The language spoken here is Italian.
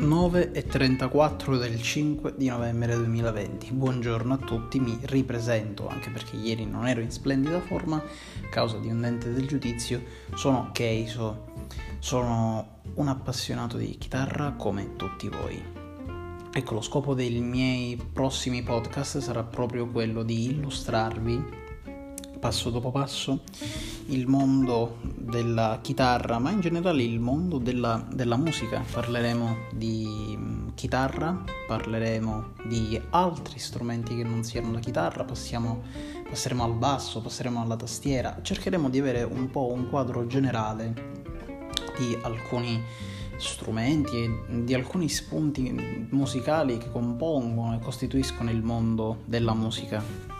9.34 del 5 di novembre 2020. Buongiorno a tutti, mi ripresento anche perché ieri non ero in splendida forma a causa di un dente del giudizio. Sono Keiso, sono un appassionato di chitarra come tutti voi. Ecco, lo scopo dei miei prossimi podcast sarà proprio quello di illustrarvi passo dopo passo il mondo della chitarra, ma in generale il mondo della, della musica. Parleremo di mm, chitarra, parleremo di altri strumenti che non siano la chitarra, passiamo, passeremo al basso, passeremo alla tastiera, cercheremo di avere un po' un quadro generale di alcuni strumenti e di alcuni spunti musicali che compongono e costituiscono il mondo della musica.